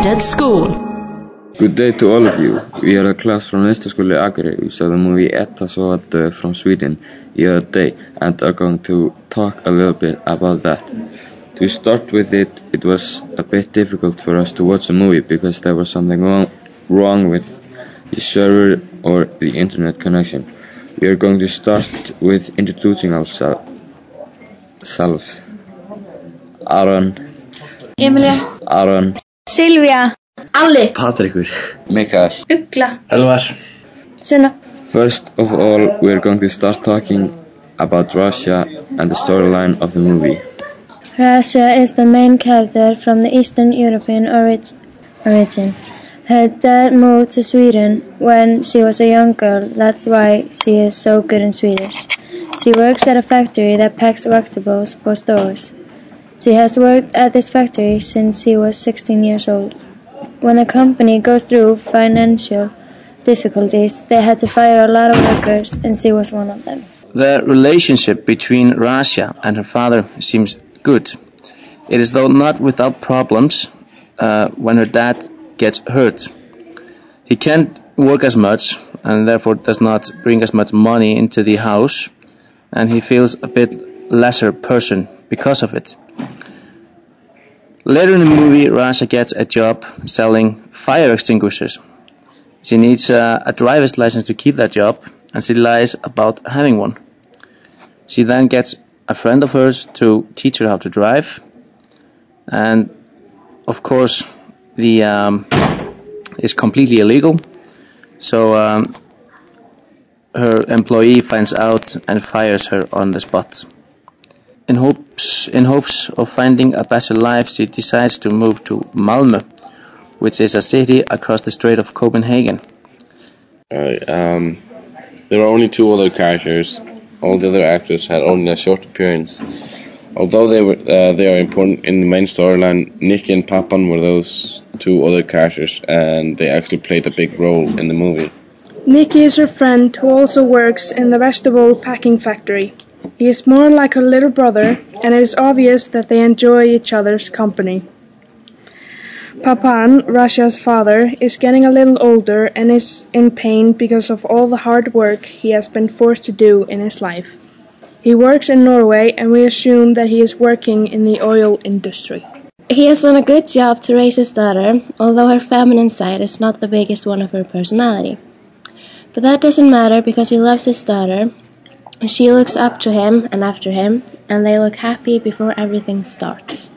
Fred at school. Good day to all of you. We are a class from Naustaskóli Akureyri. We saw the movie Etta Sovat eh, from Sweden the other day and are going to talk a little bit about that. To start with it, it was a bit difficult for us to watch the movie because there was something wrong, wrong with the server or the internet connection. We are going to start with introducing ourselves. Aron, Emilia, Aron, Silvía, Alli, Patrikur Mikael. Ugla, Elvar Sunna. First of all, we are going to start talking about Russia and the storyline of the movie. Russia is the main character from the Eastern European orig- origin. Her dad moved to Sweden when she was a young girl, that's why she is so good in Swedish. She works at a factory that packs vegetables for stores. She has worked at this factory since she was 16 years old. When a company goes through financial difficulties, they had to fire a lot of workers, and she was one of them. The relationship between Rasha and her father seems good. It is though not without problems uh, when her dad gets hurt. He can't work as much and therefore does not bring as much money into the house and he feels a bit lesser person because of it. Later in the movie, Rasha gets a job selling fire extinguishers. She needs uh, a driver's license to keep that job and she lies about having one. She then gets a friend of hers to teach her how to drive and of course the um, is completely illegal so um, her employee finds out and fires her on the spot in hopes in hopes of finding a better life she decides to move to Malmö which is a city across the Strait of Copenhagen Alright, um, there are only two other characters. All the other actors had only a short appearance. Although they were uh, they are important in the main storyline, Nicky and Papan were those two other characters, and they actually played a big role in the movie. Nicky is her friend who also works in the vegetable packing factory. He is more like her little brother, and it is obvious that they enjoy each other's company. Papan, Rasha's father, is getting a little older and is in pain because of all the hard work he has been forced to do in his life. He works in Norway, and we assume that he is working in the oil industry. He has done a good job to raise his daughter, although her feminine side is not the biggest one of her personality. But that doesn't matter because he loves his daughter. She looks up to him and after him, and they look happy before everything starts.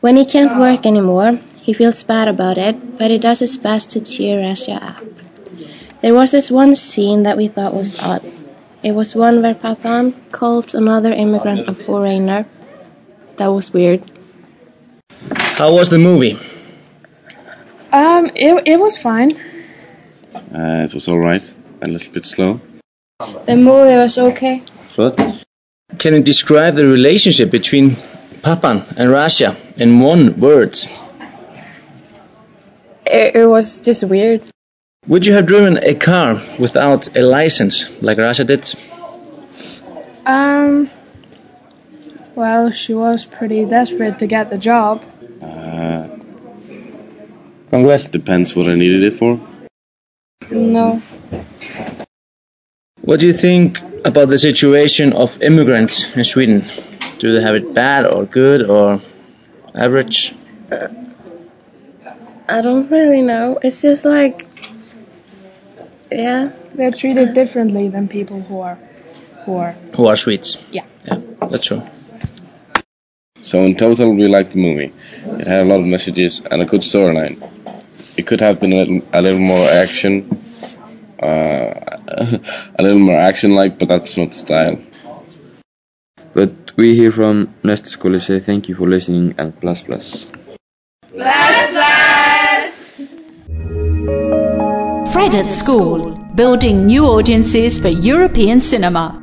When he can't work anymore, he feels bad about it, but he does his best to cheer Rasha up. There was this one scene that we thought was odd. It was one where Papan calls another immigrant a foreigner. That was weird. how was the movie Um, it, it was fine. Uh, it was alright, a little bit slow. The movie was okay. But can you describe the relationship between Papan and Rasha in one word It, it was just weird. Would you have driven a car without a license like Rasha did? Um, well, she was pretty desperate to get the job. uh, Congrats. depends what I needed it for. No. What do you think about the situation of immigrants in Sweden? Do they have it bad or good or average? I don't really know. It's just like, yeah. They're treated differently than people who are, who are. Who are Swedes? Yeah. Yeah, that's true. So in total, we liked the movie. It had a lot of messages and a good storyline. It could have been a little, a little more action, uh, a little more action-like, but that's not the style. But we here from Naustaskóli say thank you for listening and plus bless. Fred at school, building new audiences for European cinema.